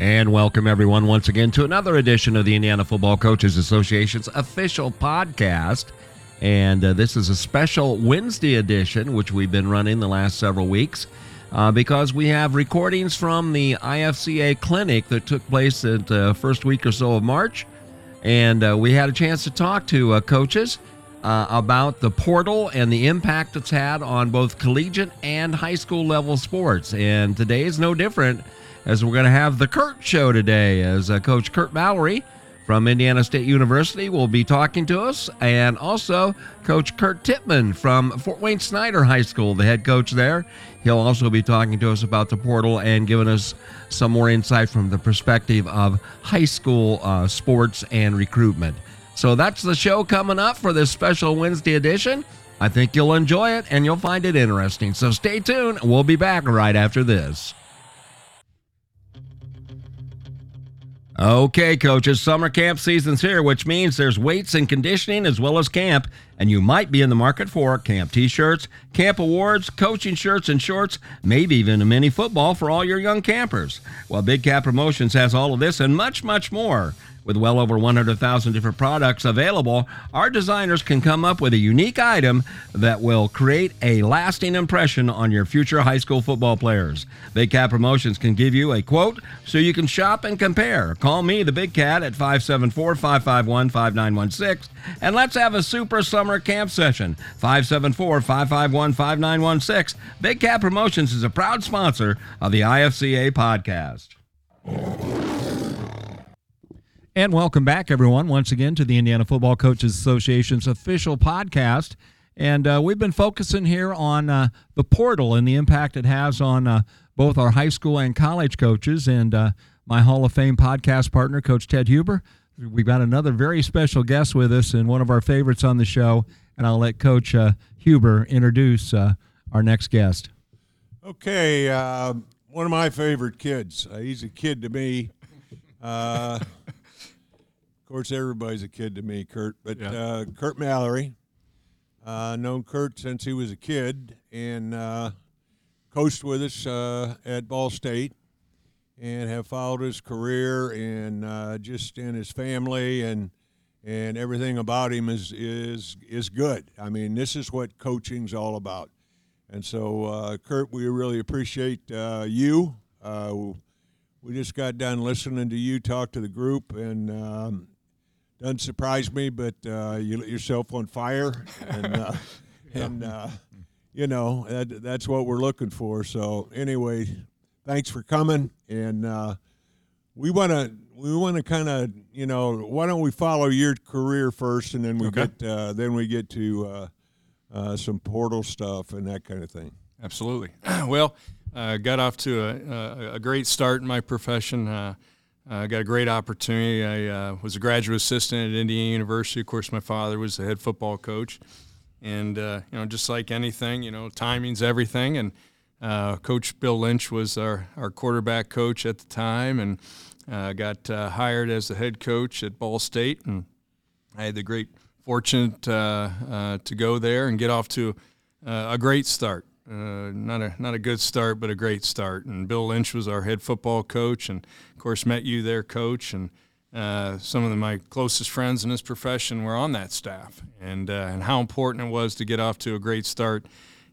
And welcome everyone once again to another edition of the Indiana Football Coaches Association's official podcast. And uh, this is a special Wednesday edition, which we've been running the last several weeks, uh, because we have recordings from the IFCA clinic that took place at the uh, first week or so of March. And uh, we had a chance to talk to uh, coaches uh, about the portal and the impact it's had on both collegiate and high school level sports. And today is no different as we're going to have the Kurt Show today, as uh, Coach Curt Mallory from Indiana State University will be talking to us, and also Coach Kurt Tippmann from Fort Wayne Snider High School, the head coach there. He'll also be talking to us about the portal and giving us some more insight from the perspective of high school uh, sports and recruitment. So that's the show coming up for this special Wednesday edition. I think you'll enjoy it and you'll find it interesting. So stay tuned. We'll be back right after this. Okay, coaches, summer camp season's here, which means there's weights and conditioning as well as camp, and you might be in the market for camp t shirts, camp awards, coaching shirts and shorts, maybe even a mini football for all your young campers. Well, Big Cat Promotions has all of this and much, much more. With well over 100,000 different products available, our designers can come up with a unique item that will create a lasting impression on your future high school football players. Big Cat Promotions can give you a quote so you can shop and compare. Call me, the Big Cat, at 574 551 5916, and let's have a super summer camp session. 574 551 5916. Big Cat Promotions is a proud sponsor of the IFCA podcast. And welcome back, everyone, once again to the Indiana Football Coaches Association's official podcast. And uh, we've been focusing here on uh, the portal and the impact it has on uh, both our high school and college coaches. And uh, my Hall of Fame podcast partner, Coach Ted Huber. We've got another very special guest with us and one of our favorites on the show. And I'll let Coach uh, Huber introduce uh, our next guest. Okay, one of my favorite kids. he's a kid to me. Course, everybody's a kid to me, Kurt. But yeah. uh, Curt Mallory, uh, known Curt since he was a kid, and uh, coached with us uh, at Ball State, and have followed his career and uh, just in his family and and everything about him is is is good. I mean, this is what coaching's all about. And so, uh, Kurt, we really appreciate you. we just got done listening to you talk to the group, and um, doesn't surprise me, but uh, you lit yourself on fire, and uh, and uh, you know that, that's what we're looking for. So anyway, thanks for coming, and uh, we want to we want to kind of you know why don't we follow your career first, and then we okay. get uh, then we get to uh, some portal stuff and that kind of thing. Absolutely. well, got off to a, a, great start in my profession. I uh, got a great opportunity. I uh, was a graduate assistant at Indiana University. Of course, my father was the head football coach, and uh, you know, just like anything, you know, timing's everything. And uh, Coach Bill Lynch was our, our quarterback coach at the time, and uh, got uh, hired as the head coach at Ball State, and I had the great fortune to go there and get off to a great start. Uh, not a not a good start, but a great start. And Bill Lynch was our head football coach, and of course met you there, coach. And uh, some of the, my closest friends in this profession were on that staff, and uh, and how important it was to get off to a great start.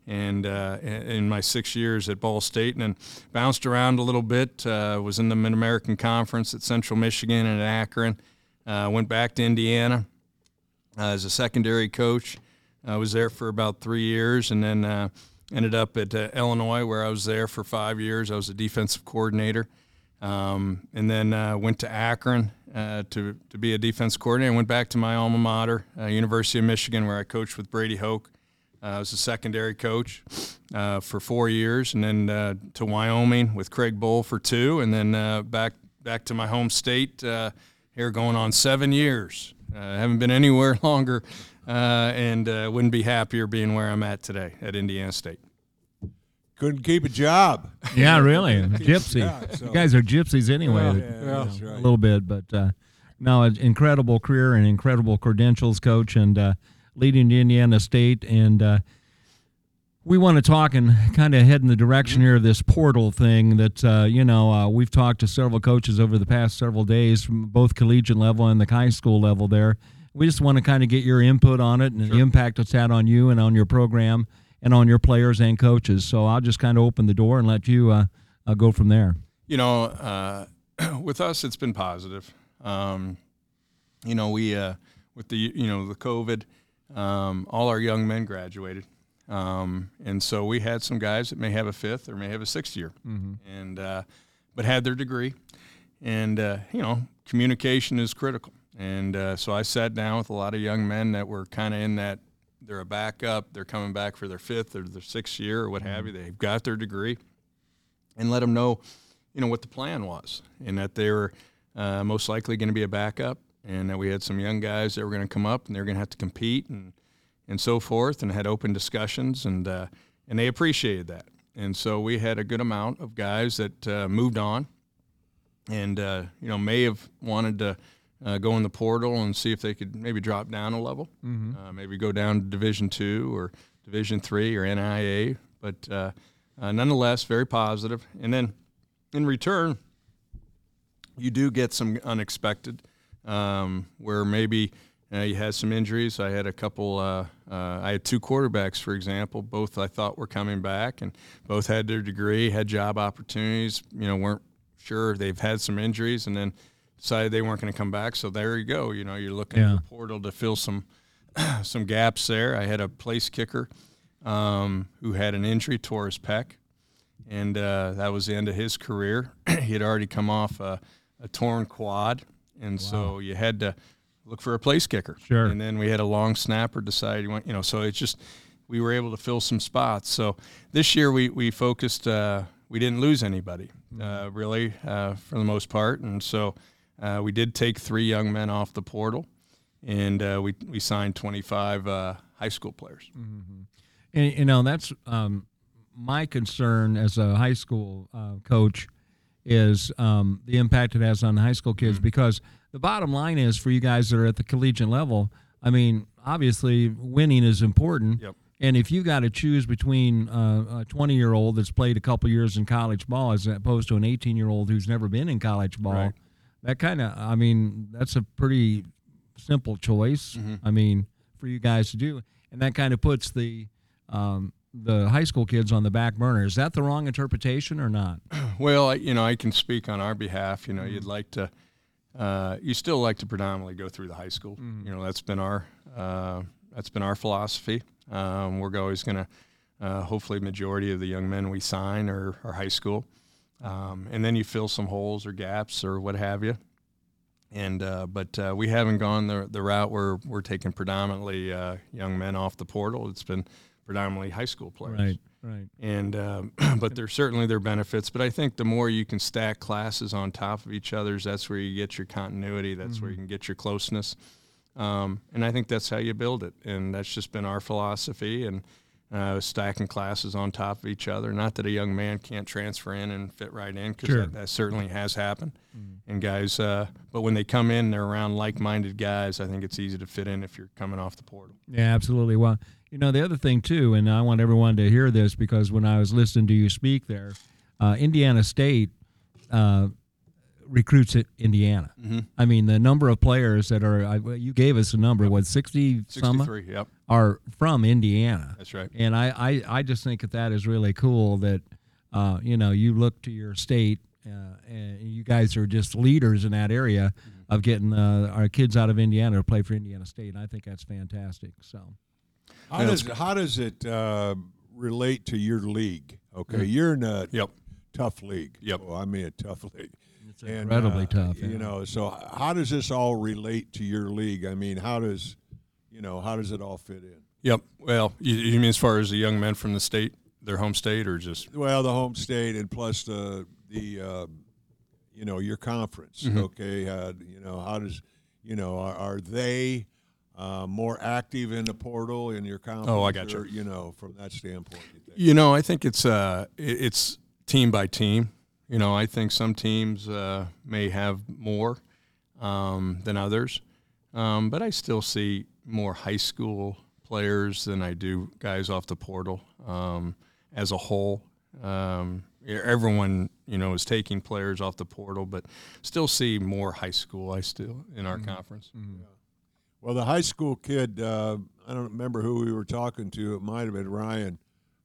And uh, in my six years at Ball State, and then bounced around a little bit. Uh, was in the Mid American Conference at Central Michigan and at Akron. went back to Indiana as a secondary coach. I was there for about three years, and then ended up at uh, Illinois, where I was there for five years. I was a defensive coordinator, um, and then uh, went to Akron uh, to to be a defense coordinator. Went back to my alma mater, uh, University of Michigan, where I coached with Brady Hoke. Uh, I was a secondary coach uh, for four years, and then to Wyoming with Craig Bohl for two, and then back back to my home state here, going on seven years. I haven't been anywhere longer and uh, wouldn't be happier being where I'm at today at Indiana State. Couldn't keep a job. Yeah, really, gypsy. Job, so. You guys are gypsies anyway, yeah, yeah, right. a little bit, but uh, no, incredible career and incredible credentials, coach, and uh, leading Indiana State and. Uh, we want to talk and kind of head in the direction here of this portal thing that uh, you know uh, we've talked to several coaches over the past several days from both collegiate level and the high school level there we just want to kind of get your input on it and sure. the impact it's had on you and on your program and on your players and coaches so i'll just kind of open the door and let you uh, uh go from there you know uh, with us it's been positive um, you know we uh, with the you know the covid um, all our young men graduated um, and so we had some guys that may have a fifth or may have a sixth year, mm-hmm. and uh, but had their degree. And uh, you know, communication is critical. And uh, so I sat down with a lot of young men that were kind of in that they're a backup, they're coming back for their fifth or their sixth year or what mm-hmm. have you. They've got their degree, and let them know, you know, what the plan was, and that they were uh, most likely going to be a backup, and that we had some young guys that were going to come up and they're going to have to compete and and so forth, and had open discussions, and uh, and they appreciated that. And so we had a good amount of guys that uh, moved on, and uh, you know may have wanted to uh, go in the portal and see if they could maybe drop down a level, mm-hmm. Uh, maybe go down to Division two or Division three or NAIA, but uh, nonetheless very positive. And then in return, you do get some unexpected, um, where maybe uh, you had some injuries. I had a couple. Uh, uh, I had two quarterbacks, for example. Both I thought were coming back, and both had their degree, had job opportunities. You know, weren't sure. They've had some injuries, and then decided they weren't going to come back. So there you go. You know, you're looking yeah. at the portal to fill some some gaps there. I had a place kicker um, who had an injury, tore his pec, and uh, that was the end of his career. he had already come off a, a torn quad, and wow. so you had to look for a place kicker. Sure. And then we had a long snapper decide you want, you know, so it's just we were able to fill some spots. So this year we we focused. Uh, we didn't lose anybody mm-hmm. uh, really uh, for the most part, and so uh, we did take three young men off the portal, and uh, we we signed 25 uh, high school players. Mm-hmm. And you know that's um, my concern as a high school coach is um, the impact it has on high school kids mm-hmm. because the bottom line is for you guys that are at the collegiate level, I mean, obviously winning is important. Yep. And if you got to choose between uh, a 20 year old that's played a couple years in college ball as opposed to an 18 year old who's never been in college ball, right. That kind of, I mean, that's a pretty simple choice. Mm-hmm. I mean, for you guys to do. And that kind of puts the, um, the high school kids on the back burner. Is that the wrong interpretation or not? Well, you know, I can speak on our behalf. You know, mm-hmm. you'd like to uh, you still like to predominantly go through the high school. Mm-hmm. You know, that's been our uh, that's been our philosophy. Um, we're always going to, uh, hopefully, majority of the young men we sign are, are high school, um, and then you fill some holes or gaps or what have you. And uh, but uh, we haven't gone the the route where we're taking predominantly uh, young men off the portal. It's been predominantly high school players. Right. Right. And um, but there's certainly their benefits. But I think the more you can stack classes on top of each other's, that's where you get your continuity. That's mm-hmm. where you can get your closeness. Um, and I think that's how you build it. And that's just been our philosophy. And uh, stacking classes on top of each other. Not that a young man can't transfer in and fit right in, because sure. that, that, certainly has happened. Mm-hmm. And guys, uh, but when they come in, they're around like-minded guys. I think it's easy to fit in if you're coming off the portal. Yeah, absolutely. Well, you know, the other thing too, and I want everyone to hear this because when I was listening to you speak there, uh, Indiana State uh, recruits at Indiana. Mm-hmm. I mean, the number of players that are, I, you gave us a number, yep. what, 60 some? yep. Are from Indiana. That's right. And I, I, I just think that that is really cool that, uh, you know, you look to your state uh, and you guys are just leaders in that area mm-hmm. of getting uh, our kids out of Indiana to play for Indiana State. And I think that's fantastic. So. How does how does it uh, relate to your league? Okay, mm. you're in a yep. tough league. Yep. Well, I mean a tough league. It's and, incredibly uh, tough. You know, so how does this all relate to your league? I mean, how does you know how does it all fit in? Yep. Well, you, you mean as far as the young men from the state, their home state, or just well, the home state, and plus the the uh, you know your conference. Mm-hmm. Okay, uh, you know how does you know are, are they uh, more active in the portal in your conference? Oh, I got or, you. You know, from that standpoint. You, you know, I think it's uh, it's team by team. You know, I think some teams uh, may have more um, than others, um, but I still see more high school players than I do guys off the portal. um, as a whole. Um, everyone, you know, is taking players off the portal, but still see more high school. I still in our mm-hmm. conference. Mm-hmm. Well, the high school kid, uh, I don't remember who we were talking to. It might have been Ryan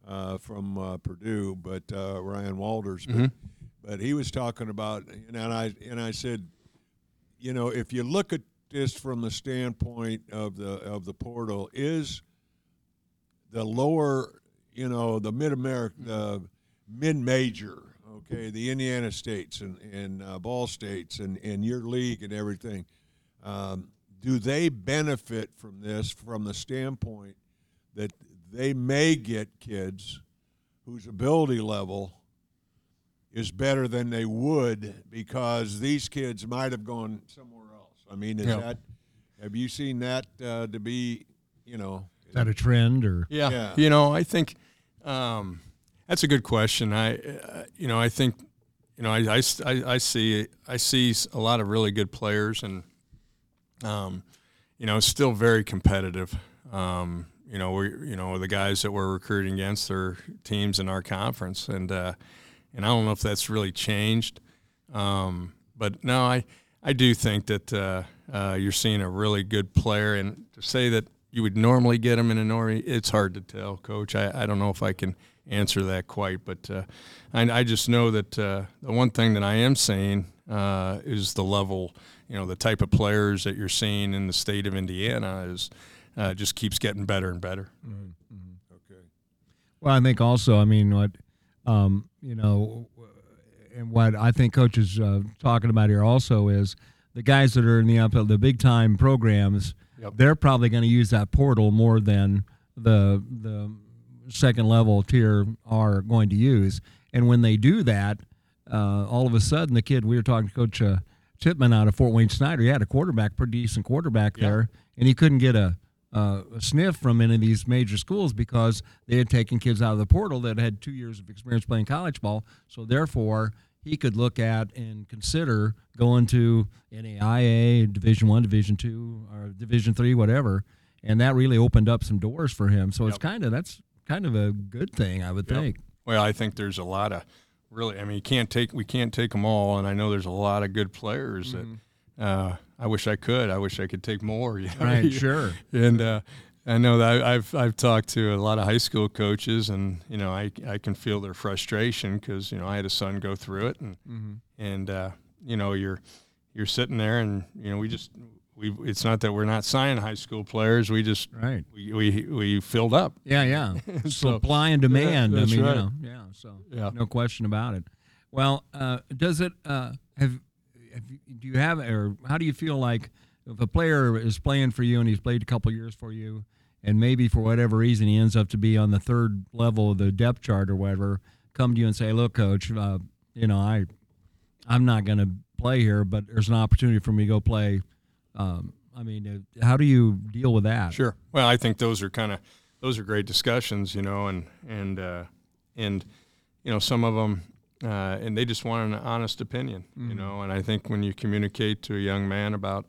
uh, from uh, Purdue, but uh, Ryan Walters. But, mm-hmm. But he was talking about, and I and I said, you know, if you look at this from the standpoint of the of the portal, is the lower, you know, the mid America, the mid major, okay, the Indiana states and and uh, Ball states and and your league and everything. Um, do they benefit from this from the standpoint that they may get kids whose ability level is better than they would because these kids might have gone somewhere else. I mean, is yeah. that have you seen that uh, to be, you know, is that a trend or yeah, yeah. you know, I think um, that's a good question. I, uh, you know, I think, you know, I, I, I see I see a lot of really good players and, um, you know, still very competitive. Um, you know, we you know the guys that we're recruiting against are teams in our conference, and uh, and I don't know if that's really changed. Um, but no, I I do think that uh, uh, you're seeing a really good player, and to say that you would normally get him in a Nori, it's hard to tell, Coach. I, I don't know if I can answer that quite, but uh, I, I just know that uh, the one thing that I am saying uh, is the level, you know, the type of players that you're seeing in the state of Indiana is uh, just keeps getting better and better. Mm-hmm. mm-hmm. Okay. Well, I think also, I mean, what um, you know, and what I think coach is uh, talking about here also is the guys that are in the uphill, the big time programs. Yep. They're probably going to use that portal more than the the second level tier are going to use. And when they do that, uh, all of a sudden, the kid we were talking to Coach uh, Tippmann out of Fort Wayne Snider, he had a quarterback, pretty decent quarterback yep. there, and he couldn't get a uh, a sniff from any of these major schools because they had taken kids out of the portal that had two years of experience playing college ball. So therefore, he could look at and consider going to NAIA, Division One, Division Two, or Division Three, whatever. And that really opened up some doors for him. So yep. it's kind of that's kind of a good thing, I would yep. think. Well, I think there's a lot of really. I mean, you can't take we can't take them all, and I know there's a lot of good players mm-hmm. that. Uh, I wish I could. I wish I could take more. You know? Right, sure. And uh, I know that I've I've talked to a lot of high school coaches, and you know I I can feel their frustration because you know I had a son go through it, and mm-hmm. and uh, you know you're you're sitting there, and you know we just we it's not that we're not signing high school players, we just right we we, we filled up. Yeah, yeah. so, Supply and demand. Yeah, I mean, right. you know, yeah. So yeah. no question about it. Well, uh, does it uh, have do you have or how do you feel like if a player is playing for you and he's played a couple years for you, and maybe for whatever reason he ends up to be on the third level of the depth chart or whatever, come to you and say, "Look, coach, uh, you know I, I'm not going to play here, but there's an opportunity for me to go play." Um, I mean, uh, how do you deal with that? Sure. Well, I think those are kind of those are great discussions, you know, and and uh, and you know some of them uh, and they just want an honest opinion, mm-hmm. you know. And I think when you communicate to a young man about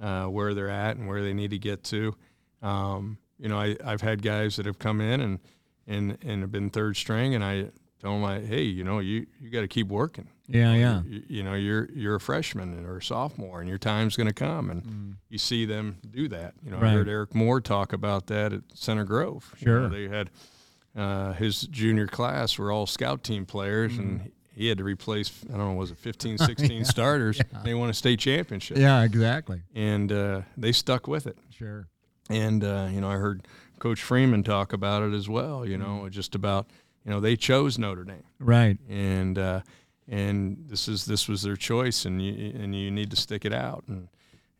uh, where they're at and where they need to get to, um, you know, I, I've had guys that have come in and and and have been third string, and I tell them, like, hey, you know, you you got to keep working. Yeah, yeah. You, you, know, you're you're a freshman or a sophomore, and your time's going to come, and mm. you see them do that. You know, right. I heard Eric Moore talk about that at Center Grove. Sure, you know, they had uh, his junior class were all scout team players, mm. and he had to replace I don't know was it 15, 16 yeah, starters. Yeah. They won a state championship. Yeah, exactly. And uh, they stuck with it. Sure. And uh, you know, I heard Coach Freeman talk about it as well. You know, mm. just about you know they chose Notre Dame. Right. And uh, and this is this was their choice, and you and you need to stick it out. And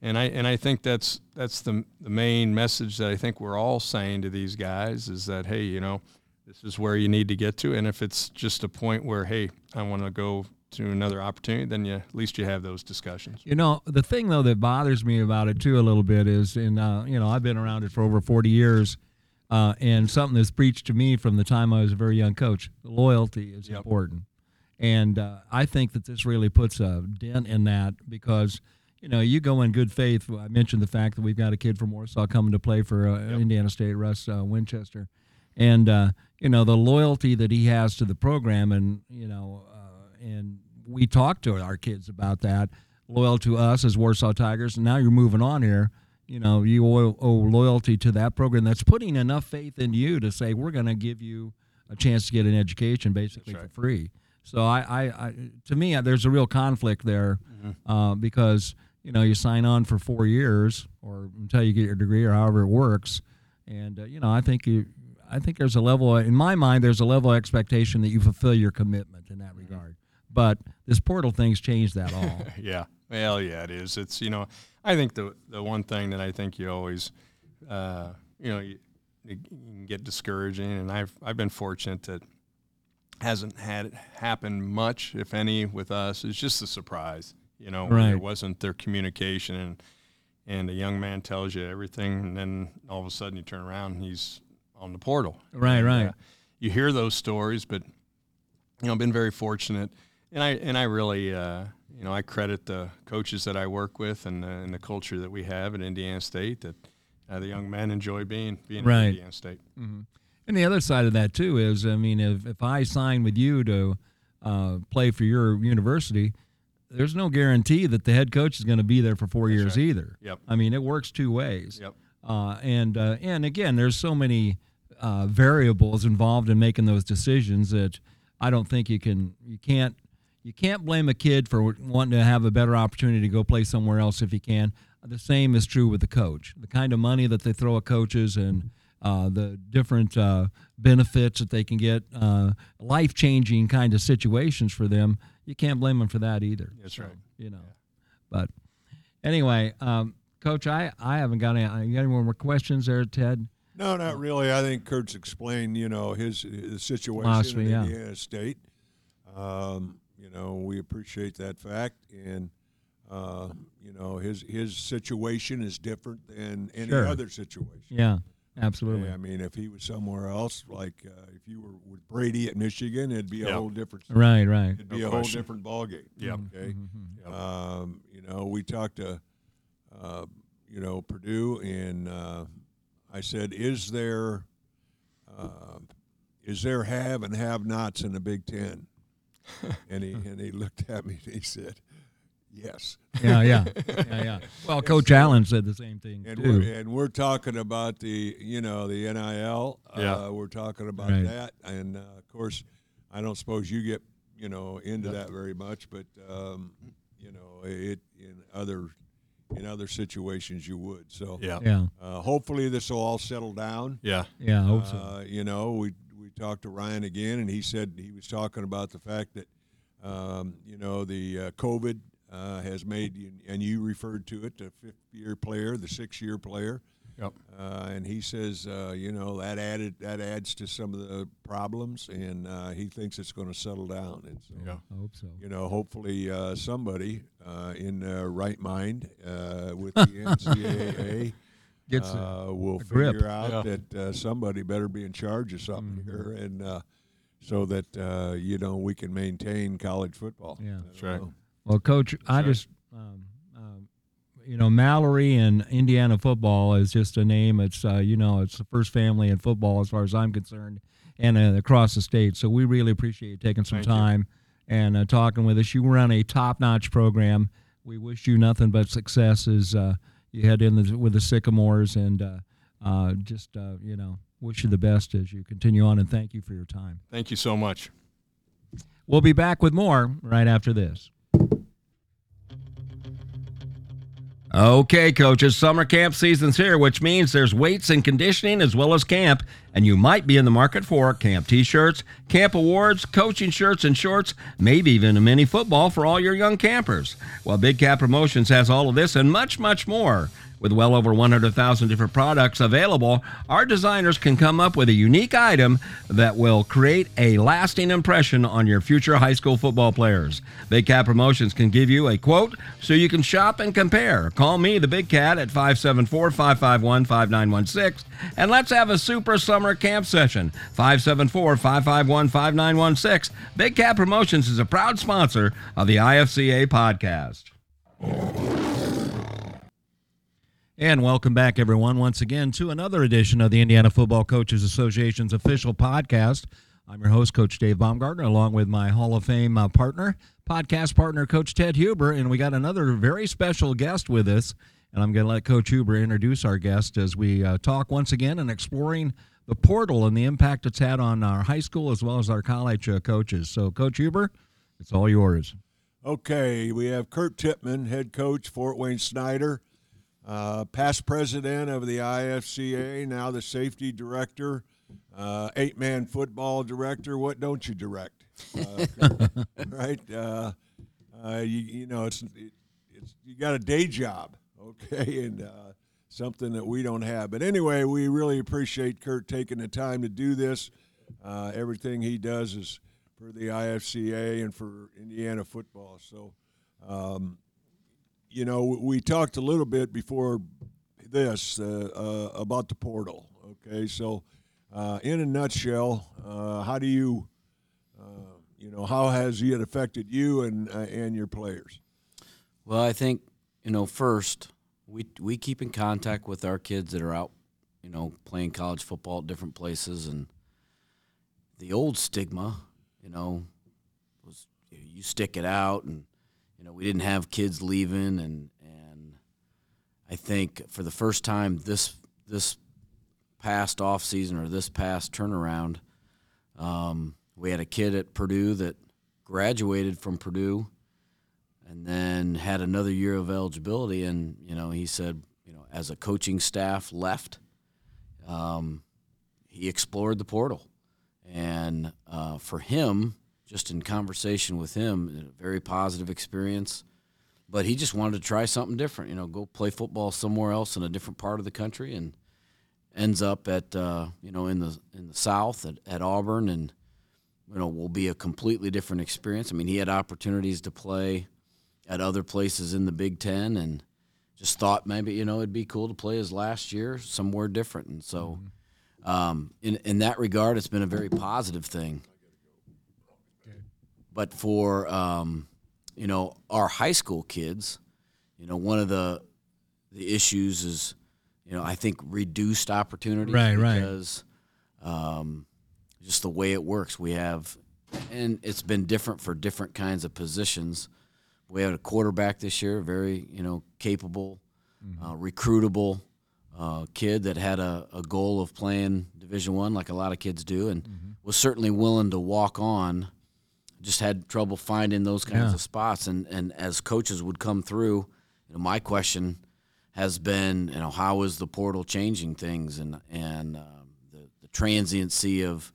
and I and I think that's that's the the main message that I think we're all saying to these guys is that hey, you know this is where you need to get to. And if it's just a point where, hey, I want to go to another opportunity, then you, at least you have those discussions. You know, the thing though that bothers me about it too a little bit is, and uh, you know, I've been around it for over 40 years, uh, and something that's preached to me from the time I was a very young coach: loyalty is yep. important, and uh, I think that this really puts a dent in that because. You know, you go in good faith. I mentioned the fact that we've got a kid from Warsaw coming to play for uh, yep. Indiana State, Russ uh, Winchester, and uh, you know the loyalty that he has to the program, and you know, uh, and we talk to our kids about that, loyal to us as Warsaw Tigers, and now you're moving on here. You know, you owe, owe loyalty to that program that's putting enough faith in you to say we're going to give you a chance to get an education basically right. for free. So I, I, I, to me, there's a real conflict there Mm-hmm. uh, because you know you sign on for four years or until you get your degree or however it works, and uh, you know I think you, I think there's a level in my mind there's a level of expectation that you fulfill your commitment in Mm-hmm. that regard. But this portal thing's changed that all. Yeah. Well, yeah, it is. It's you know, I think the the one thing that I think you always, uh, you know, you, you can get discouraging, and I've I've been fortunate that hasn't had it happen much, if any, with us. It's just a surprise, you know, where there wasn't their communication, and and a young man tells you everything, and then all of a sudden you turn around and he's on the portal. Right, right. uh, you hear those stories, but you know, I've been very fortunate, and I and I really, uh, you know, I credit the coaches that I work with and, uh, and the culture that we have at Indiana State that uh, the young men enjoy being being Right. at Indiana State. And the other side of that too is, I mean, if, if I sign with you to uh, play for your university, there's no guarantee that the head coach is going to be there for four years right. either. Yep. I mean, it works two ways. Yep. Uh, and uh, and again, there's so many uh, variables involved in making those decisions that I don't think you can you can't you can't blame a kid for wanting to have a better opportunity to go play somewhere else if he can. The same is true with the coach. The kind of money that they throw at coaches and uh, the different uh, benefits that they can get, uh, life changing kind of situations for them. You can't blame them for that either. That's right. You know, but anyway, um, Coach, I, I haven't got any. You got any more questions there, Ted? No, not really. I think Curt's explained, you know, his, his situation Philosophy, in yeah. Indiana State. Um, you know, we appreciate that fact, and uh, you know, his his situation is different than any Sure. other situation. Yeah, absolutely. I mean, if he was somewhere else, like uh, if you were with Brady at Michigan, it'd be a Yeah. whole different. Right, right. It'd be No a whole different ballgame. Yep. Okay. Mm-hmm. Um, you know, we talked to, uh, you know, Purdue, and uh, I said, "Is there, uh, is there have and have-nots in the Big Ten? and he and he looked at me and he said, "Yes." Yeah, yeah, yeah, yeah. Well, Coach Allen said the same thing And too. we're, and we're talking about the you know the NIL. Yeah. Uh, we're talking about Right. that, and uh, of course, I don't suppose you get you know into that very much, but um, you know it in other in other situations you would. So Yeah. yeah, uh, hopefully this will all settle down. Yeah. yeah. I hope so. Uh, you know, we we talked to Ryan again, and he said he was talking about the fact that um, you know the uh, COVID uh, has made, you, and you referred to it, the fifth-year player, the six-year player, Yep. uh, and he says, uh, you know, that added that adds to some of the problems, and uh, he thinks it's going to settle down. And so, Yeah. I hope so. you know, hopefully uh, somebody uh, in their right mind uh, with the NCAA Gets a- uh, will a grip. figure out Yeah. that uh, somebody better be in charge of something here, and uh, so that uh, you know we can maintain college football. Yeah. I That's right. know. Well, Coach, I right. just, um, um, you know, Mallory and Indiana football is just a name. It's, uh, you know, it's the first family in football as far as I'm concerned, and uh, across the state. So we really appreciate you taking some Thank you. time and uh, talking with us. You run a top-notch program. We wish you nothing but success as uh, you head in the, with the Sycamores, and uh, uh, just, uh, you know, wish you the best as you continue on. And thank you for your time. Thank you so much. We'll be back with more right after this. Okay, coaches, summer camp season's here, which means there's weights and conditioning as well as camp, and you might be in the market for camp t shirts, camp awards, coaching shirts and shorts, maybe even a mini football for all your young campers. Well, Big Cat Promotions has all of this and much, much more. With well over 100,000 different products available, our designers can come up with a unique item that will create a lasting impression on your future high school football players. Big Cat Promotions can give you a quote so you can shop and compare. Call me, the Big Cat, at 574 551 5916, and let's have a super summer camp session. 574 551 5916. Big Cat Promotions is a proud sponsor of the IFCA podcast. And welcome back, everyone, once again to another edition of the Indiana Football Coaches Association's official podcast. I'm your host, Coach Dave Baumgartner, along with my Hall of Fame uh, partner, podcast partner, Coach Ted Huber. And we got another very special guest with us. And I'm going to let Coach Huber introduce our guest as we uh, talk once again and exploring the portal and the impact it's had on our high school as well as our college uh, coaches. So, Coach Huber, it's all yours. Okay, we have Kurt Tippmann, head coach, Fort Wayne Snider, uh, past president of the IFCA, now the safety director, uh, eight man football director. What don't you direct? Uh, right? Uh, uh, you, you know, it's, it, it's you got a day job, okay, and uh, something that we don't have. But anyway, we really appreciate Kurt taking the time to do this. everything he does is for the IFCA and for Indiana football. So, um, you know, we talked a little bit before this uh, uh, about the portal. Okay, so uh, in a nutshell, uh, how do you, uh, you know, how has it affected you and uh, and your players? Well, I think you know first we we keep in contact with our kids that are out, you know, playing college football at different places, and the old stigma you know, was you stick it out, and you know we didn't have kids leaving, and and I think for the first time this this past off season or this past turnaround, um, we had a kid at Purdue that graduated from Purdue, and then had another year of eligibility, and you know he said, you know, as a coaching staff left. Um, he explored the portal and uh, for him, just in conversation with him, a very positive experience. But he just wanted to try something different, you know, go play football somewhere else in a different part of the country, and ends up at uh, you know in the in the South at, at Auburn, and you know will be a completely different experience. I mean, he had opportunities to play at other places in the Big Ten, and just thought maybe you know it'd be cool to play his last year somewhere different, and so. Mm-hmm um, in in that regard, it's been a very positive thing. But for um, you know our high school kids, you know one of the the issues is you know I think reduced opportunities right, because right. Um, just the way it works. We have, and it's been different for different kinds of positions. We had a quarterback this year, very you know capable, mm-hmm. uh, recruitable uh, kid that had a, a goal of playing Division One, like a lot of kids do, and mm-hmm. was certainly willing to walk on. Just had trouble finding those kinds yeah. of spots, and and as coaches would come through, you know, my question has been, you know, how is the portal changing things, and and uh, the the transiency of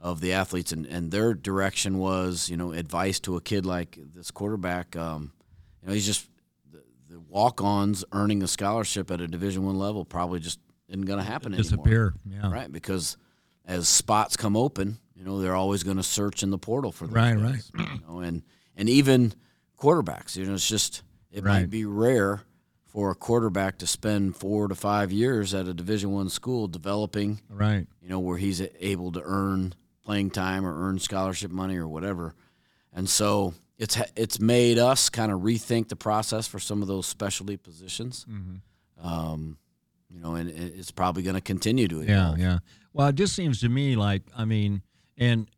of the athletes, and, and their direction was, you know, advice to a kid like this quarterback. Um, you know, he's just the walk-ons earning a scholarship at a Division One level probably just isn't going to happen Disappear. anymore. Yeah. Right, because as spots come open, you know they're always going to search in the portal for those right, guys, right. You know, and and even quarterbacks. You know, it's just it right. might be rare for a quarterback to spend four to five years at a Division One school developing. Right. You know where he's able to earn playing time or earn scholarship money or whatever, and so it's it's made us kind of rethink the process for some of those specialty positions. Mm-hmm. Um, you know, and it's probably going to continue to evolve. Yeah, yeah. Well, it just seems to me like I mean, and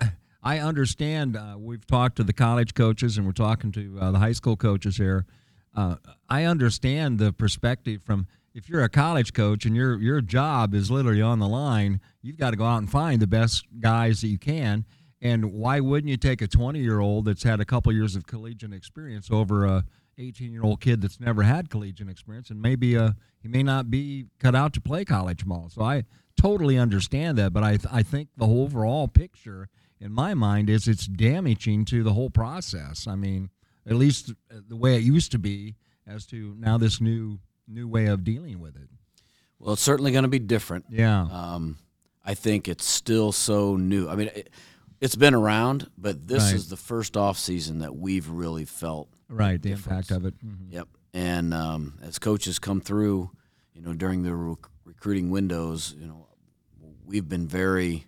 uh, I understand. Uh, we've talked to the college coaches, and we're talking to uh, the high school coaches here. Uh, I understand the perspective from if you're a college coach and your your job is literally on the line, you've got to go out and find the best guys that you can and why wouldn't you take a 20 year old that's had a couple years of collegiate experience over a 18 year old kid that's never had collegiate experience and maybe uh, he may not be cut out to play college ball. So I totally understand that, but I, th- I think the overall picture in my mind is it's damaging to the whole process. I mean, at least the way it used to be as to now this new new way of dealing with it. Well, it's certainly going to be different. Yeah. Um, I think it's still so new. I mean, it, it's been around, but this right. is the first off season that we've really felt right the impact of it. Mm-hmm. Yep. And um, as coaches come through, you know, during the rec- recruiting windows, you know, we've been very,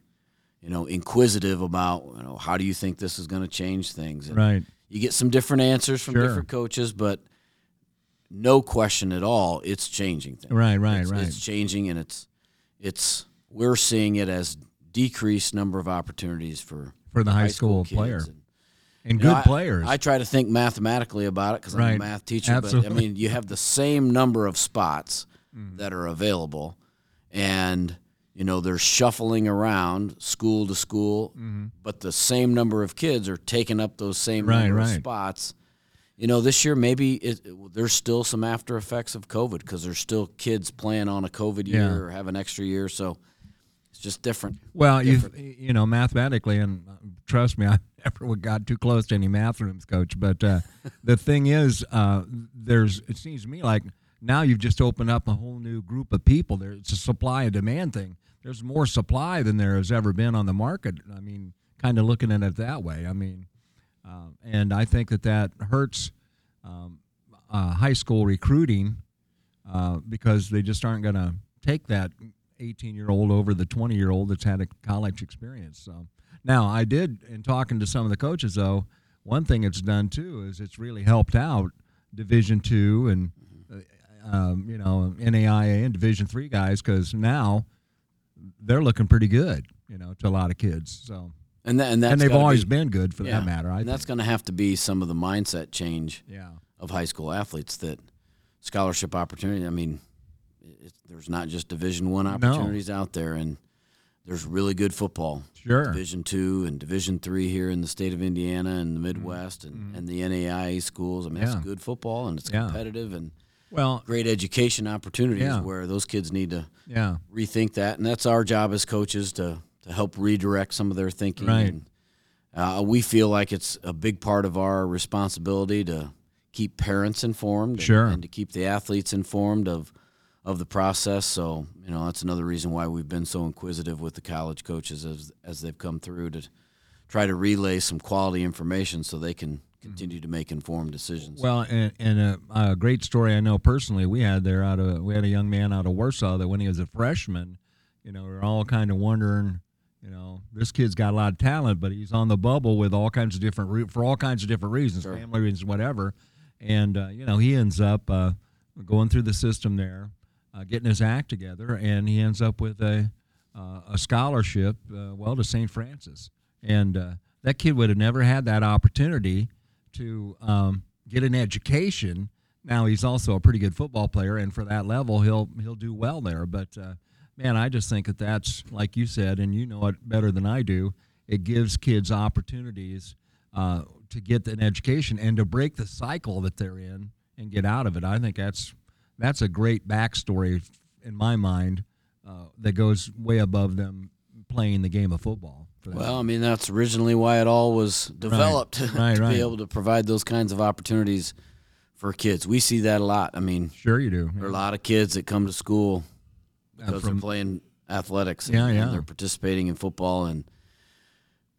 you know, inquisitive about, you know, how do you think this is going to change things? And right. You get some different answers from sure. different coaches, but no question at all, it's changing things. Right, right, it's, right. It's changing, and it's it's we're seeing it as decreased number of opportunities for For the high school kids. player. And, and you know, good I- players. I, try to think mathematically about it because I'm a math teacher. Absolutely. But I mean, you have the same number of spots Mm. that are available, and you know they're shuffling around school to school, but the same number of kids are taking up those same Mm-hmm. Right, of spots. You know, this year maybe it, there's still some after effects of COVID because there's still kids playing on a COVID year Yeah. or have an extra year, so it's just different. Well, you you know mathematically, and uh, trust me, I never got too close to any math rooms, coach. But uh, the thing is, uh, there's it seems to me like now you've just opened up a whole new group of people. There, it's a supply and demand thing. There's more supply than there has ever been on the market. I mean, kind of looking at it that way. I mean, uh, and I think that that hurts um, uh, high school recruiting uh, because they just aren't going to take that 18 year old over the 20 year old that's had a college experience. So now I did in talking to some of the coaches though, one thing it's done too is it's really helped out Division two and um, you know NAIA and Division three guys because now they're looking pretty good, you know, to a lot of kids. So And that, and that's and they've always be, been good for yeah, that matter. I and that's going to have to be some of the mindset change yeah. of high school athletes that scholarship opportunity. I mean, it, there's not just Division One opportunities out there, and there's really good football. Sure. Division Two and Division Three here in the state of Indiana and the Midwest, and, and the NAIA schools. I mean, Mm-hmm. Yeah. it's good football and it's competitive and Well, great education opportunities Yeah. where those kids need to yeah. rethink that, and that's our job as coaches to to help redirect some of their thinking. Right. And, uh, we feel like it's a big part of our responsibility to keep parents informed, and- and, to keep the athletes informed of of the process. So you know that's another reason why we've been so inquisitive with the college coaches as as they've come through to try to relay some quality information so they can continue to make informed decisions. Well, and, and a, a great story I know personally we had there out of we had a young man out of Warsaw that when he was a freshman, you know, we are all kind of wondering, you know, this kid's got a lot of talent, but he's on the bubble with all kinds of different re- for all kinds of different reasons, Sure. family reasons, whatever, and uh, you know he ends up uh, going through the system there, uh, getting his act together, and he ends up with a uh, a scholarship, uh, well, to St. Francis, and uh, that kid would have never had that opportunity to um, get an education. Now he's also a pretty good football player, and for that level, he'll he'll do well there. But uh, man, I just think that that's like you said, and you know it better than I do. It gives kids opportunities uh, to get an education and to break the cycle that they're in and get out of it. I think that's that's a great backstory in my mind uh, that goes way above them playing the game of football. Well, I mean, that's originally why it all was developed Right, to right. be able to provide those kinds of opportunities for kids. We see that a lot. I mean, sure you do. there are a lot of kids that come to school Uh, because from- they're playing athletics and, Yeah, and yeah. they're participating in football and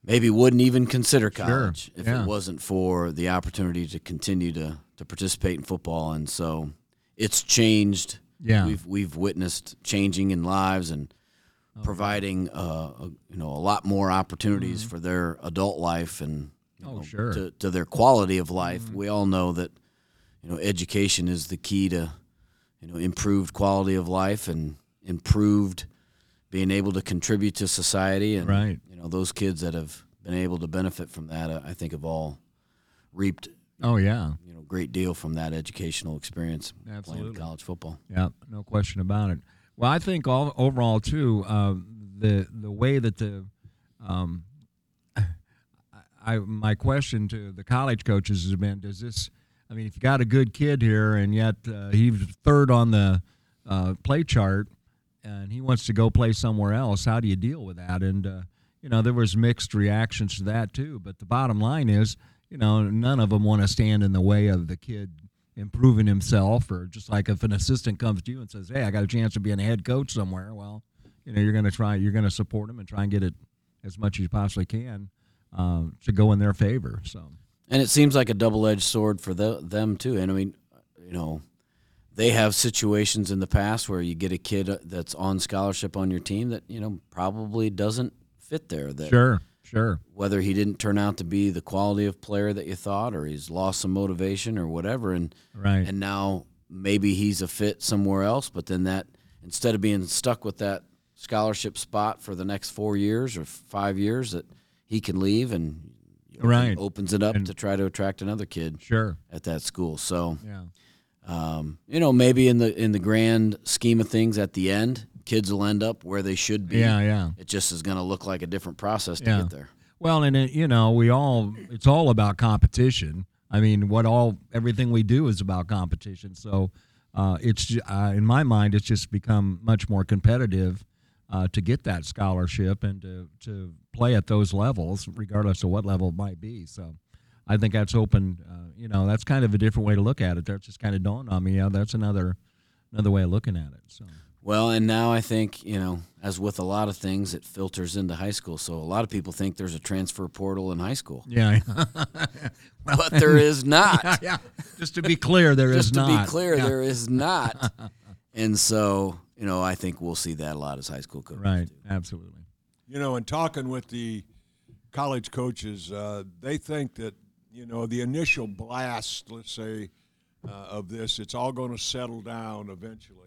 maybe wouldn't even consider college if yeah. it wasn't for the opportunity to continue to, to participate in football. And so it's changed. Yeah. We've, we've witnessed changing in lives and Oh, providing uh, a, you know a lot more opportunities for their adult life and Mm-hmm. Oh, know, sure. Mm-hmm. to, to their quality of life. We all know that you know education is the key to you know improved quality of life and improved being able to contribute to society and Right. you know those kids that have been able to benefit from that uh, I think have all reaped Oh yeah. you know great deal from that educational experience Absolutely. playing college football. Yeah, no question about it. Well, I think all overall too, uh, the the way that the, um, I my question to the college coaches has been: Does this? I mean, if you got a good kid here and yet uh, he's third on the uh, play chart, and he wants to go play somewhere else, how do you deal with that? And uh, you know, there was mixed reactions to that too. But the bottom line is, you know, none of them want to stand in the way of the kid improving himself, or just like if an assistant comes to you and says, "Hey, I got a chance to be a head coach somewhere," well, you know, you're going to try, you're going to support him and try and get it as much as you possibly can um, to go in their favor. So, And it seems like a double-edged sword for the, them too. And I mean, you know, they have situations in the past where you get a kid that's on scholarship on your team that you know probably doesn't fit there. That sure, sure, whether he didn't turn out to be the quality of player that you thought, or he's lost some motivation or whatever, and right, and now maybe he's a fit somewhere else, but then that instead of being stuck with that scholarship spot for the next four years or five years, that he can leave and Right. opens it up And- to try to attract another kid Sure. at that school. So Yeah. um, you know, maybe in the in the grand scheme of things, at the end, kids will end up where they should be. Yeah, yeah. It just is going to look like a different process to Yeah. get there. Well, and it, you know, we all it's all about competition. I mean, what all everything we do is about competition. So, uh, it's uh, in my mind, it's just become much more competitive uh, to get that scholarship and to to play at those levels, regardless of what level it might be. So, I think that's open. Uh, you know, that's kind of a different way to look at it. That's just kind of dawned on me. Yeah, that's another another way of looking at it. So, Well, and now I think you know, as with a lot of things, it filters into high school. So a lot of people think there's a transfer portal in high school, yeah, but there is not. yeah. Just to be clear, there is not. Just to be clear, Yeah. there is not. and so you know, I think we'll see that a lot as high school coaches. Right. do. Absolutely. You know, in talking with the college coaches, uh, they think that you know the initial blast, let's say, uh, of this, it's all going to settle down eventually.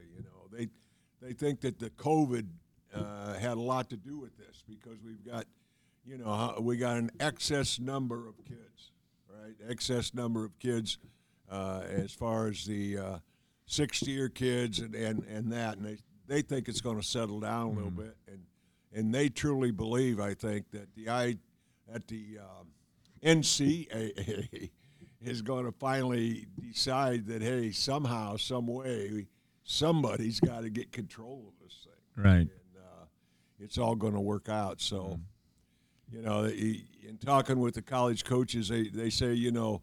They think that the COVID uh, had a lot to do with this because we've got, you know, we got an excess number of kids, right? Excess number of kids uh, as far as the uh, sixth year kids and, and, and that, and they they think it's going to settle down a little bit, and and they truly believe, I think, that the I that the um, NCAA is going to finally decide that hey, somehow, some way, somebody's got to get control of this thing, Right. and uh, it's all going to work out. So, you know, in talking with the college coaches, they they say, you know,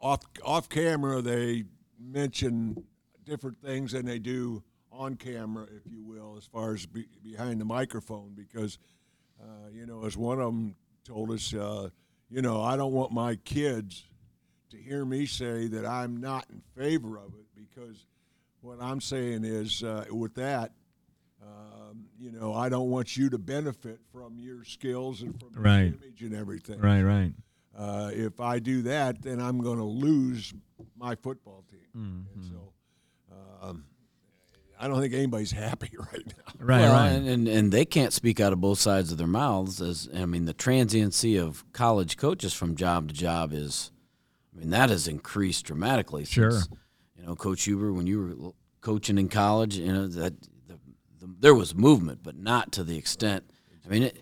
off off camera they mention different things than they do on camera, if you will, as far as be, behind the microphone, because uh, you know, as one of them told us, uh, you know, I don't want my kids to hear me say that I'm not in favor of it, because what I'm saying is, uh, with that, um, you know, I don't want you to benefit from your skills and from Right. your image and everything. Right. Right. Uh, if I do that, then I'm going to lose my football team. Mm-hmm. And so, um, I don't think anybody's happy right now. Right. well, right. And, and and they can't speak out of both sides of their mouths. As I mean, the transiency of college coaches from job to job is, I mean, that has increased dramatically. Sure. Since, you know, Coach Huber, when you were coaching in college, you know that the, the, there was movement, but not to the extent. I mean, it,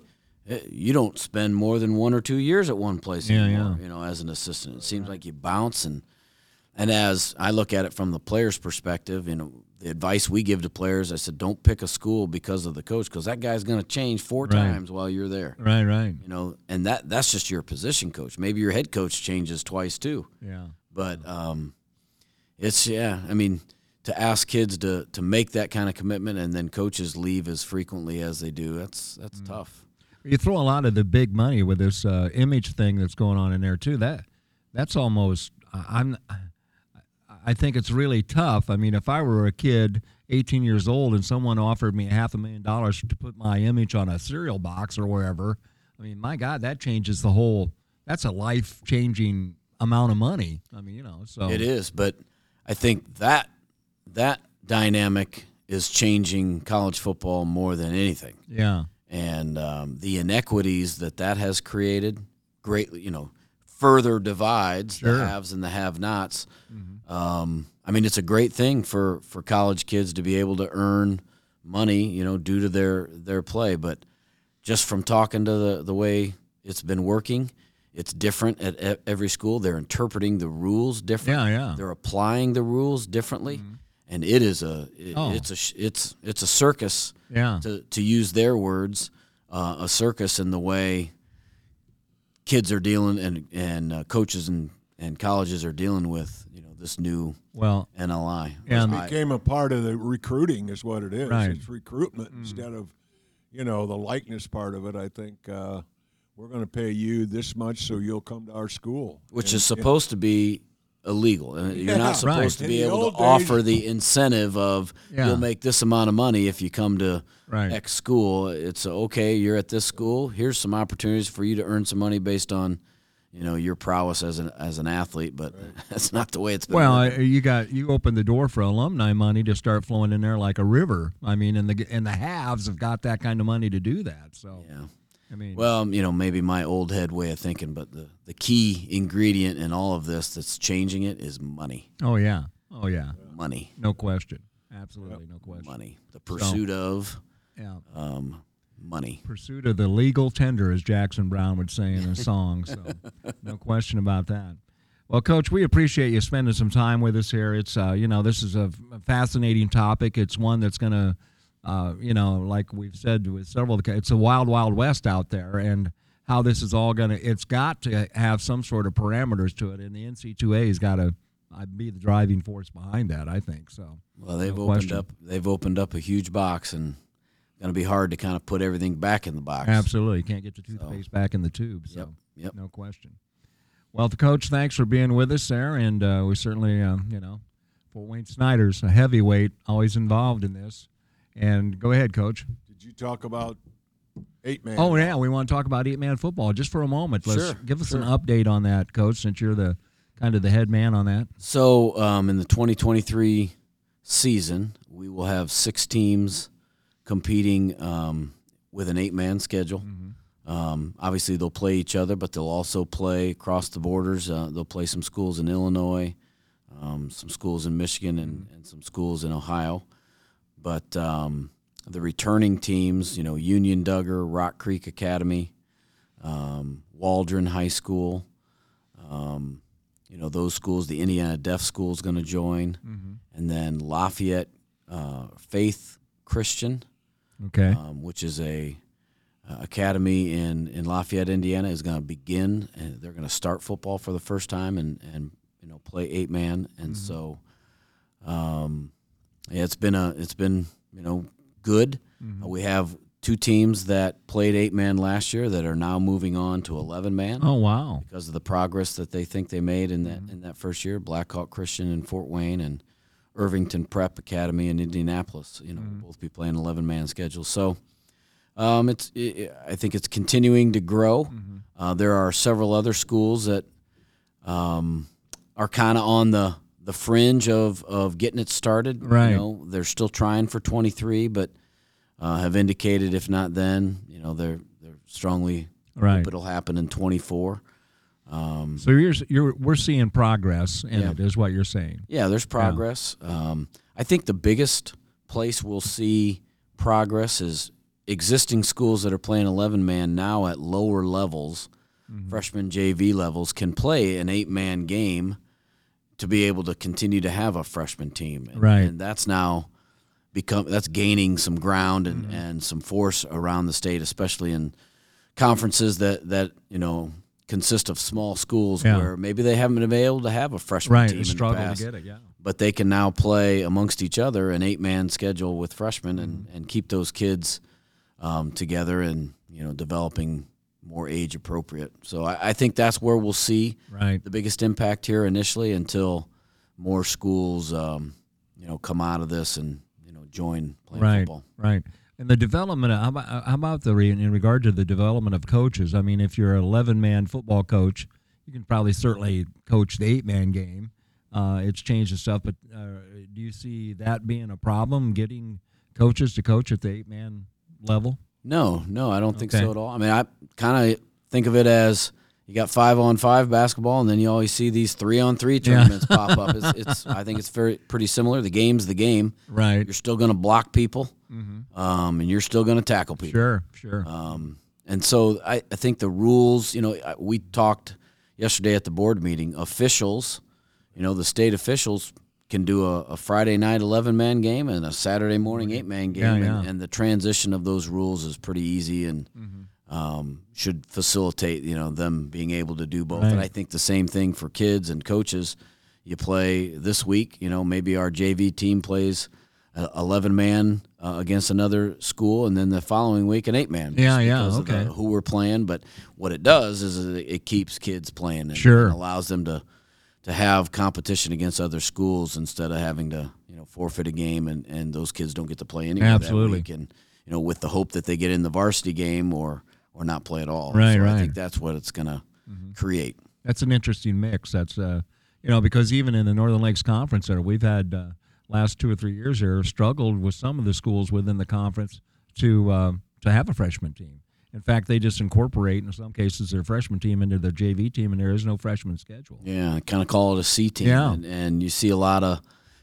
it, you don't spend more than one or two years at one place Yeah, anymore. yeah. You know, as an assistant, it seems like you bounce and. And as I look at it from the player's perspective, you know, the advice we give to players, I said, don't pick a school because of the coach, because that guy's going to change four Right. times while you're there. right. Right. You know, and that that's just your position coach. Maybe your head coach changes twice too. Yeah. But um, it's yeah. I mean, to ask kids to to make that kind of commitment and then coaches leave as frequently as they do, that's that's tough. You throw a lot of the big money with this uh, image thing that's going on in there too. That that's almost I- I'm. I think it's really tough. I mean, if I were a kid, 18 years old, and someone offered me half a million dollars to put my image on a cereal box or wherever, I mean, my God, that changes the whole. That's a life changing amount of money. I mean, you know, so It is, but I think that that dynamic is changing college football more than anything. Yeah, and um, the inequities that that has created greatly, you know, further divides Sure. the haves and the have-nots. Um, I mean, it's a great thing for for college kids to be able to earn money, you know, due to their their play. But just from talking to the the way it's been working, it's different at e- every school. They're interpreting the rules differently. Yeah, yeah. They're applying the rules differently, and it is a it- Oh. it's a it's it's a circus yeah, to, to use their words, uh, a circus in the way kids are dealing and and uh, coaches and, and colleges are dealing with you know this new well, NLI. Yeah, I- Became a part of the recruiting, is what it is. Right. It's recruitment instead of, you know, the likeness part of it. I think uh, we're going to pay you this much, so you'll come to our school. which And- is supposed to be illegal. You're Yeah, not supposed right. to be able to days- offer the incentive of Yeah. you'll make this amount of money if you come to Right. X school. It's uh, okay. You're at this school. Here's some opportunities for you to earn some money based on, you know your prowess as an as an athlete, but that's not the way it's been. Well, working. uh, you got you opened the door for alumni money to start flowing in there like a river. I mean, and the and the haves have got that kind of money to do that. So yeah. I mean, Well, you know, maybe my old head way of thinking, but the, the key ingredient in all of this that's changing it is money. oh yeah, oh yeah, Money. no question, absolutely no question. Money. The pursuit of Yeah, um, money. pursuit of the legal tender, as Jackson Browne would say in his song. So no question about that. Well, Coach, we appreciate you spending some time with us here. It's uh, you know this is a fascinating topic. It's one that's going to uh, you know like we've said with several, of the- it's a wild wild west out there, and how this is all going to it's got to have some sort of parameters to it, and the NC2A's got to uh, be the driving force behind that. I think so. Well, they've No opened question. up they've opened up a huge box and going to be hard to kind of put everything back in the box. Absolutely, you can't get the toothpaste back in the tube. So. Yep. Yep. No question. Well, the coach, thanks for being with us there, and uh, we certainly, uh, you know, Fort Wayne Snider's a heavyweight, always involved in this. And go ahead, coach. Did you talk about eight man? Oh yeah, we want to talk about eight man football just for a moment. Let's Sure, give us an update on that, coach, since you're the kind of the head man on that. So, um, in the 2023 season, we will have six teams competing um, with an eight man schedule. Um, obviously, they'll play each other, but they'll also play across the borders. Uh, they'll play some schools in Illinois, um, some schools in Michigan, and, and some schools in Ohio. But um, the returning teams, you know, Union Dugger, Rock Creek Academy, um, Waldron High School, um, you know, those schools, the Indiana Deaf School is going to join, and then Lafayette uh, Faith Christian, Okay. um, which is a uh, academy in, in Lafayette, Indiana, is going to begin, and they're going to start football for the first time, and and you know play eight man, and so, um, yeah, it's been a it's been you know good. Uh, we have two teams that played eight man last year that are now moving on to eleven man oh wow. because of the progress that they think they made in that in that first year. Blackhawk Christian in Fort Wayne and Irvington Prep Academy in Indianapolis. You know, will both be playing eleven man schedules. So. Um, it's. i I think it's continuing to grow. Uh, there are several other schools that um, are kind of on the the fringe of, of getting it started. Right. You know, they're still trying for 23, but uh, have indicated if not then, you know, they're they're strongly Right. hope it'll happen in 24. Um, So you're you're we're seeing progress in Yeah. it, is what you're saying. yeah, there's progress. Um, I think the biggest place we'll see progress is existing schools that are playing 11 man now at lower levels, freshman JV levels, can play an eight man game to be able to continue to have a freshman team. And, Right. And that's now become that's gaining some ground and, and some force around the state, especially in conferences that that you know consist of small schools Yeah. where maybe they haven't been able to have a freshman Right. team A in the struggle to past get it. Yeah. but they can now play amongst each other an eight man schedule with freshmen and, Mm-hmm. and keep those kids um, together and you know developing more age appropriate. So I, I think that's where we'll see Right. the biggest impact here initially until more schools um, you know come out of this and you know join playing right, football. Right. And the development, how about, how about the in regard to the development of coaches? I mean, if you're an 11 man football coach, you can probably certainly coach the eight man game. Uh, it's changed and stuff, but uh, do you see that being a problem, getting coaches to coach at the eight man level? No, no, I don't think Okay. so at all. I mean, I kind of think of it as you got five on five basketball, and then you always see these three on three tournaments pop up. It's, it's, I think it's very pretty similar. The game's the game. Right. You're still going to block people, um, and you're still going to tackle people. Sure, sure. Um, and so I, I think the rules, you know, I- we talked yesterday at the board meeting, officials, you know, the state officials can do a, a Friday night 11 man game and a Saturday morning eight man game. Yeah, and, yeah. and the transition of those rules is pretty easy and Mm-hmm. um, should facilitate, you know, them being able to do both. And I think the same thing for kids and coaches. You play this week, you know, maybe our JV team plays uh, 11 man uh, against another school, and then the following week an eight man. Yeah, yeah, because of the- okay. who we're playing, but what it does is it it keeps kids playing and, Sure. and allows them to to have competition against other schools instead of having to you know forfeit a game and, and those kids don't get to play anyway Absolutely. that week and you know with the hope that they get in the varsity game or or not play at all. Right, so right. I think that's what it's gonna create. That's an interesting mix. That's uh, you know, because even in the Northern Lakes Conference Center, we've had uh, last two or three years here struggled with some of the schools within the conference to uh, to have a freshman team. In fact, they just incorporate in some cases their freshman team into their JV team, and there is no freshman schedule. Yeah, kind of call it a C team. Yeah. And, and you see a lot of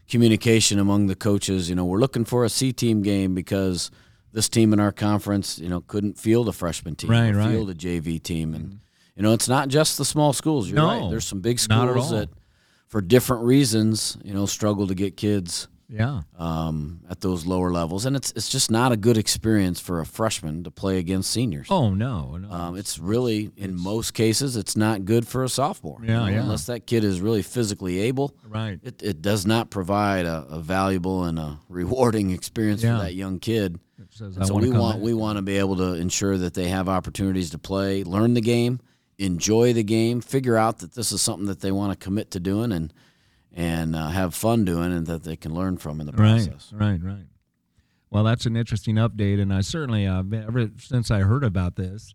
communication among the coaches. You know, we're looking for a C team game because this team in our conference, you know, couldn't field a freshman team Right, right. field a JV team. And, mm-hmm. you know, it's not just the small schools. You're No, right. There's some big schools that, for different reasons, you know, struggle to get kids Yeah, um, at those lower levels. And it's, it's just not a good experience for a freshman to play against seniors. Oh no, no. Um, it's really, in most cases, it's not good for a sophomore. you Yeah, know, yeah. Unless that kid is really physically able, right. it, it does not provide a, a valuable and a rewarding experience Yeah. for that young kid. Says, so we want in." we want to be able to ensure that they have opportunities to play, learn the game, enjoy the game, figure out that this is something that they want to commit to doing, and and uh, have fun doing, and that they can learn from in the process. right, right. right. Well, that's an interesting update, and I certainly, uh, ever since I heard about this,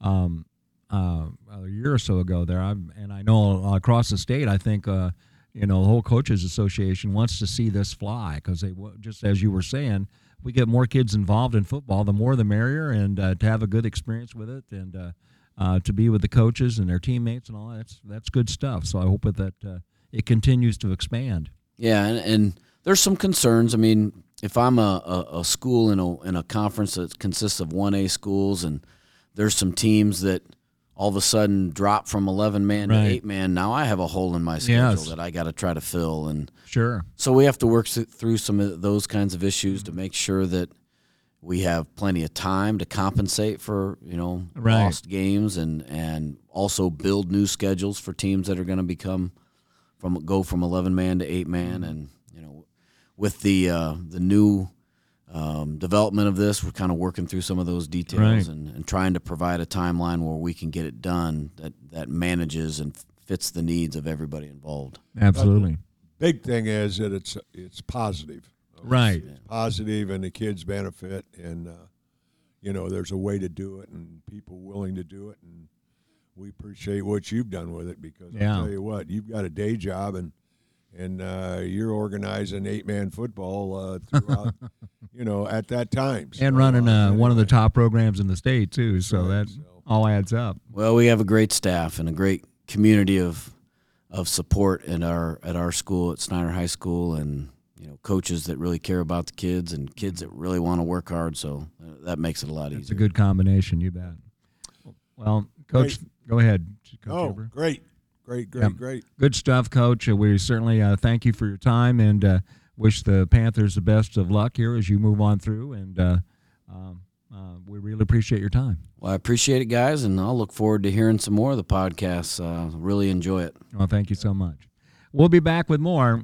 um, uh, a year or so ago, there, I've, and I know across the state, I think, uh, you know, the whole coaches association wants to see this fly because they, just as you were saying, we get more kids involved in football, the more the merrier, and uh, to have a good experience with it, and uh, uh, to be with the coaches and their teammates and all that's that's good stuff. So I hope that uh, it continues to expand. Yeah, and, and there's some concerns. I mean, if I'm a, a, a school in a in a conference that consists of one A schools, and there's some teams that all of a sudden drop from 11 man Right. to eight man, now I have a hole in my schedule Yes. that I got to try to fill, and Sure. so we have to work through some of those kinds of issues to make sure that we have plenty of time to compensate for you know Right. lost games and and also build new schedules for teams that are going to become from go from 11 man to 8 man and you know with the uh, the new um, development of this we're kind of working through some of those details Right. and, and trying to provide a timeline where we can get it done that that manages and fits the needs of everybody involved Absolutely. Big thing is that it's it's positive. Right. It's positive and the kids benefit, and uh, you know there's a way to do it, and people willing to do it, and we appreciate what you've done with it because Yeah. I'll tell you what, you've got a day job and and uh, you're organizing eight man football uh, throughout, you know, at that time. and running uh, one of the top programs in the state too. So Right, that so- all adds up. Well, we have a great staff and a great community of of support at our at our school at Snider High School, and you know coaches that really care about the kids and kids that really want to work hard. So uh, that makes it a lot easier. It's a good combination. You bet. Well, coach, go ahead. Coach Oh, Huber. great, great, great, Yeah. great. Good stuff, Coach. Uh, We certainly uh, thank you for your time and uh, wish the Panthers the best of luck here as you move on through. And uh, um, uh, we really appreciate your time. Well, I appreciate it, guys, and I'll look forward to hearing some more of the podcasts. Uh, really enjoy it. Well, thank you so much. We'll be back with more.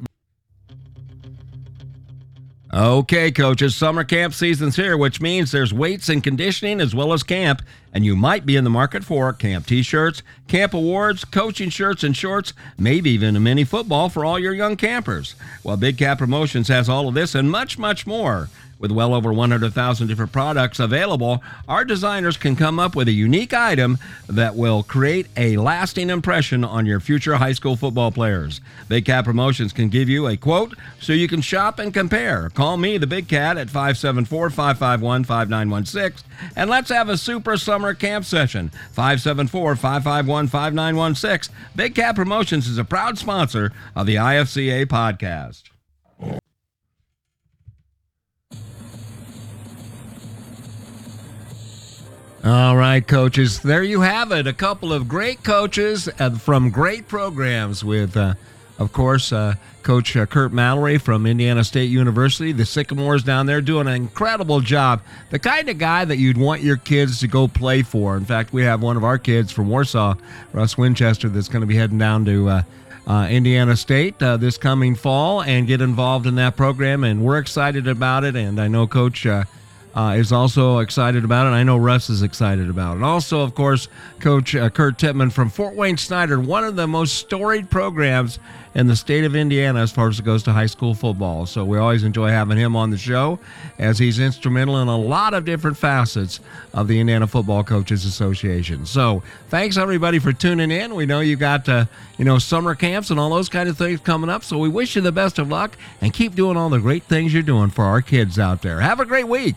Okay, coaches, summer camp season's here, which means there's weights and conditioning as well as camp, and you might be in the market for camp t shirts, camp awards, coaching shirts and shorts, maybe even a mini football for all your young campers. Well, Big Cat Promotions has all of this and much, much more. With well over 100,000 different products available, our designers can come up with a unique item that will create a lasting impression on your future high school football players. Big Cat Promotions can give you a quote so you can shop and compare. Call me, the Big Cat, at 574 551 5916, and let's have a super summer camp session. 574 551 5916. Big Cat Promotions is a proud sponsor of the IFCA podcast. All right, coaches. There you have it. A couple of great coaches from great programs with, uh, of course, uh, Coach uh, Curt Mallory from Indiana State University. The Sycamores down there doing an incredible job. The kind of guy that you'd want your kids to go play for. In fact, we have one of our kids from Warsaw, Russ Winchester, that's going to be heading down to uh, uh, Indiana State uh, this coming fall and get involved in that program. And we're excited about it. And I know Coach. Uh, uh, is also excited about it. I know Russ is excited about it. Also, of course, Coach uh, Kurt Tippmann from Fort Wayne Snider, one of the most storied programs in the state of Indiana as far as it goes to high school football. So we always enjoy having him on the show as he's instrumental in a lot of different facets of the Indiana Football Coaches Association. So thanks everybody for tuning in. We know you got uh, you know summer camps and all those kind of things coming up. So we wish you the best of luck and keep doing all the great things you're doing for our kids out there. Have a great week.